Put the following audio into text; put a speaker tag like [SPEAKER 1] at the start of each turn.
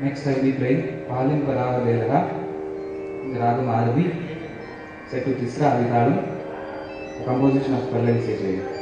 [SPEAKER 1] Next I will be playing Palim Parava Lelaha, Ragam Arabi, set to Tisra Aditalam, a composition of Pallavi Sejaya.